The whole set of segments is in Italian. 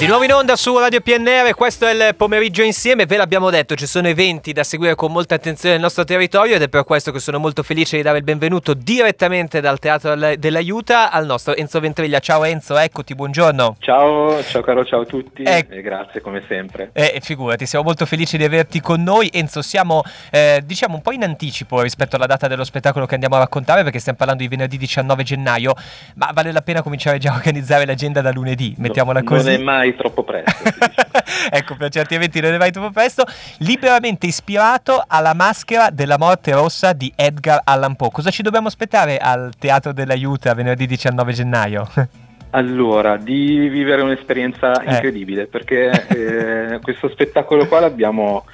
Di nuovo in onda su Radio PNR, questo è il pomeriggio insieme, ve l'abbiamo detto, ci sono eventi da seguire con molta attenzione nel nostro territorio ed è per questo che sono molto felice di dare il benvenuto direttamente dal Teatro dell'Aiuta al nostro Enzo Ventriglia. Ciao Enzo, eccoti, buongiorno. Ciao, ciao caro, ciao a tutti eh, e grazie come sempre. Eh, figurati, siamo molto felici di averti con noi. Enzo, siamo eh, diciamo un po' in anticipo rispetto alla data dello spettacolo che andiamo a raccontare perché stiamo parlando di venerdì 19 gennaio, ma vale la pena cominciare già a organizzare l'agenda da lunedì, mettiamola così. Non è mai troppo presto. ecco, per certi eventi non è mai troppo presto. Liberamente ispirato alla maschera della morte rossa di Edgar Allan Poe. Cosa ci dobbiamo aspettare al Teatro dell'Aiuta venerdì 19 gennaio? Allora, di vivere un'esperienza eh. incredibile, perché eh, questo spettacolo qua l'abbiamo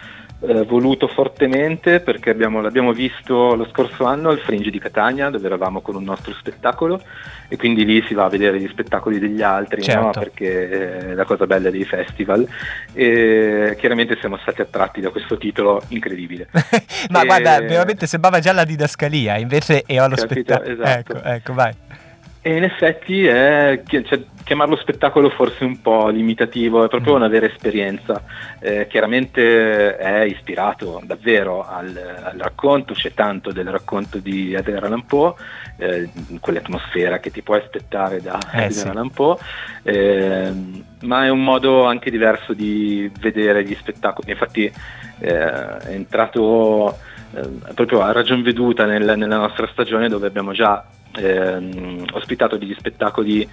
eh, voluto fortemente perché abbiamo, l'abbiamo visto lo scorso anno al Fringe di Catania dove eravamo con un nostro spettacolo e quindi lì si va a vedere gli spettacoli degli altri certo. no? perché è la cosa bella dei festival e chiaramente siamo stati attratti da questo titolo incredibile. Ma e... guarda, veramente sembrava già la didascalia, invece era lo spettacolo. Esatto. Ecco, ecco, vai. E in effetti è, cioè, chiamarlo spettacolo forse un po' limitativo, è proprio mm. una vera esperienza. Eh, chiaramente è ispirato davvero al, al, racconto, c'è tanto del racconto di Edgar Allan Poe, eh, quell'atmosfera che ti puoi aspettare da eh, Edgar sì. Allan Poe, eh, ma è un modo anche diverso di vedere gli spettacoli. Infatti eh, è entrato eh, proprio a ragion veduta nel, nella nostra stagione dove abbiamo già ehm, ospitato degli spettacoli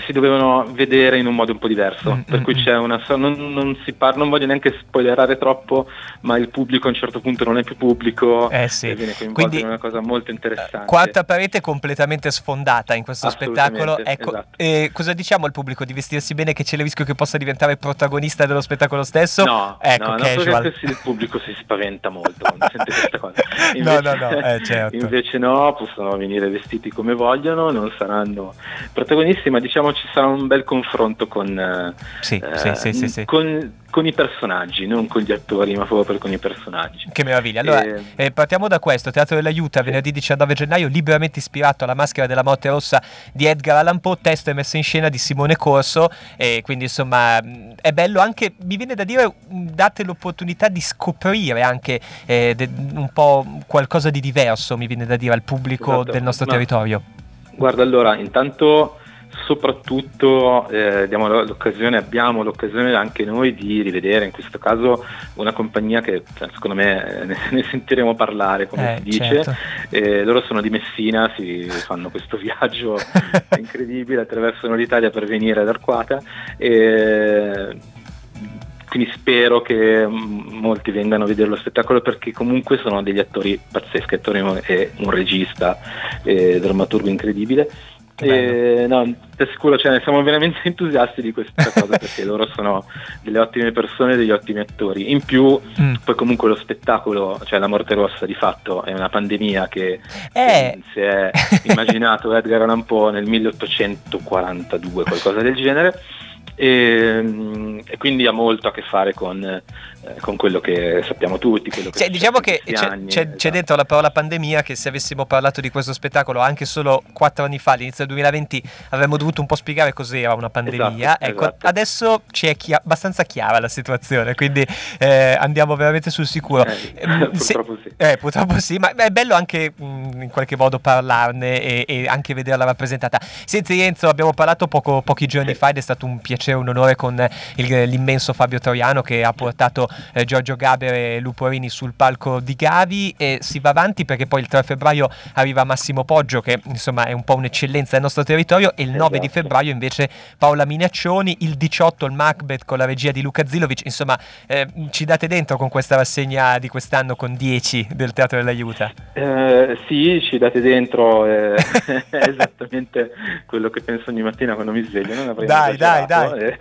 si dovevano vedere in un modo un po' diverso, mm, per mm, cui mm. c'è una non, non, si parla, non voglio neanche spoilerare troppo, ma il pubblico a un certo punto non è più pubblico eh sì. e viene coinvolto Quindi, in una cosa molto interessante. Quarta parete completamente sfondata in questo spettacolo. Ecco, esatto. eh, cosa diciamo al pubblico di vestirsi bene che c'è il rischio che possa diventare protagonista dello spettacolo stesso? No, ecco, no, casual. no il pubblico si spaventa molto quando sente questa cosa. Invece, no, no, no, eh, certo. invece no, possono venire vestiti come vogliono, non saranno protagonisti, ma diciamo ci sarà un bel confronto con, eh, sì, eh, sì, sì, con, con, i personaggi, non con gli attori, ma proprio con i personaggi. Che meraviglia. Allora, e... eh, partiamo da questo, Teatro dell'Aiuta, venerdì 19 gennaio, liberamente ispirato alla maschera della morte rossa di Edgar Allan Poe, testo e messa in scena di Simone Corso, e quindi insomma è bello anche, mi viene da dire, date l'opportunità di scoprire anche eh, de- un po' qualcosa di diverso, mi viene da dire, al pubblico esatto, del nostro territorio. Guarda, allora, intanto soprattutto eh, l'occasione, abbiamo l'occasione anche noi di rivedere in questo caso una compagnia che cioè, secondo me eh, ne, ne, sentiremo parlare come eh, si dice certo. eh, loro sono di Messina si fanno questo viaggio incredibile attraversano l'Italia per venire ad Arquata e quindi spero che molti vengano a vedere lo spettacolo perché comunque sono degli attori pazzeschi, attori e un regista e drammaturgo incredibile e, no, ti assicuro, cioè, siamo veramente entusiasti di questa cosa perché loro sono delle ottime persone, degli ottimi attori. In più, mm. poi comunque lo spettacolo, cioè La Morte Rossa di fatto è una pandemia che, eh. si è immaginato Edgar Allan Poe nel 1842, qualcosa del genere e, e, quindi ha molto a che fare con, eh, con quello che sappiamo tutti. Che cioè, diciamo che c'è, anni, c'è, esatto. c'è, dentro la parola pandemia che se avessimo parlato di questo spettacolo anche solo quattro anni fa, all'inizio del 2020, avremmo dovuto un po' spiegare cos'era una pandemia. Esatto, ecco, esatto. adesso ci è chi- abbastanza chiara la situazione, quindi eh, andiamo veramente sul sicuro. Eh, mm, purtroppo sì. Eh, purtroppo sì, ma è bello anche mh, mm, in qualche modo parlarne e, e, anche vederla rappresentata. Senti Enzo, abbiamo parlato poco, pochi giorni sì. fa ed è stato un piacere un onore con il, l'immenso Fabio Toriano che ha portato eh, Giorgio Gaber e Luporini sul palco di Gavi e si va avanti perché poi il 3 febbraio arriva Massimo Poggio che insomma è un po' un'eccellenza del nostro territorio e il 9 di esatto. febbraio invece Paola Minaccioni, il 18 il Macbeth con la regia di Luca Zilovic, insomma eh, ci date dentro con questa rassegna di quest'anno con 10 del Teatro dell'Aiuta? Eh, sì, ci date dentro, eh, esattamente quello che penso ogni mattina quando mi sveglio. Non dai, dai, dai, eh,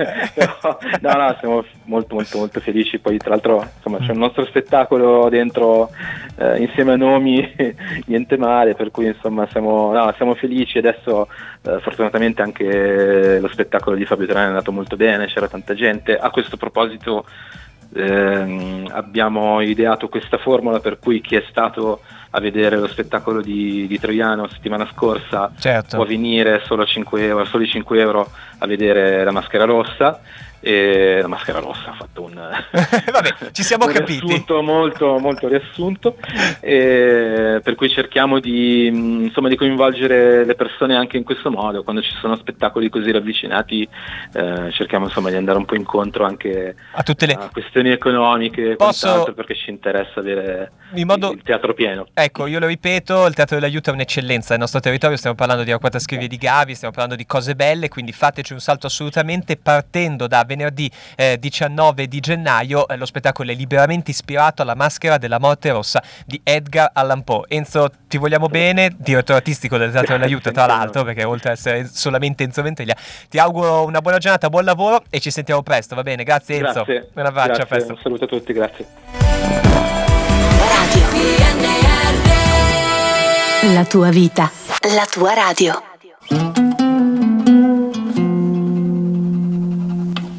no, no, siamo molto molto molto felici. Poi tra l'altro insomma, c'è un nostro spettacolo dentro eh, insieme a nomi, niente male, per cui insomma siamo, no, siamo felici. Adesso eh, fortunatamente anche lo spettacolo di Fabio Terani è andato molto bene, c'era tanta gente. A questo proposito ehm, abbiamo ideato questa formula per cui chi è stato a vedere lo spettacolo di, di Troiano settimana scorsa certo. può venire solo 5 euro, soli 5 euro a vedere la maschera rossa e la maschera rossa ha fatto un, Vabbè, ci siamo un capiti. riassunto molto, molto riassunto e per cui cerchiamo di, insomma, di coinvolgere le persone anche in questo modo quando ci sono spettacoli così ravvicinati eh, cerchiamo insomma, di andare un po' incontro anche a tutte le a questioni economiche Posso... perché ci interessa avere modo... il teatro pieno ecco io lo ripeto il teatro dell'aiuto è un'eccellenza nel nostro territorio stiamo parlando di Arquata Scrivia di Gavi stiamo parlando di cose belle quindi fateci un salto assolutamente partendo da venerdì eh, 19 di gennaio eh, lo spettacolo è liberamente ispirato alla maschera della morte rossa di Edgar Allan Poe. Enzo, ti vogliamo bene, direttore artistico del Teatro dell'Aiuto tra l'altro, perché oltre ad essere solamente Enzo Ventaglia, ti auguro una buona giornata, buon lavoro e ci sentiamo presto, va bene? Grazie Enzo. Grazie. Un abbraccio, grazie. a presto. Un saluto a tutti, grazie. Radio. La tua vita, la tua radio.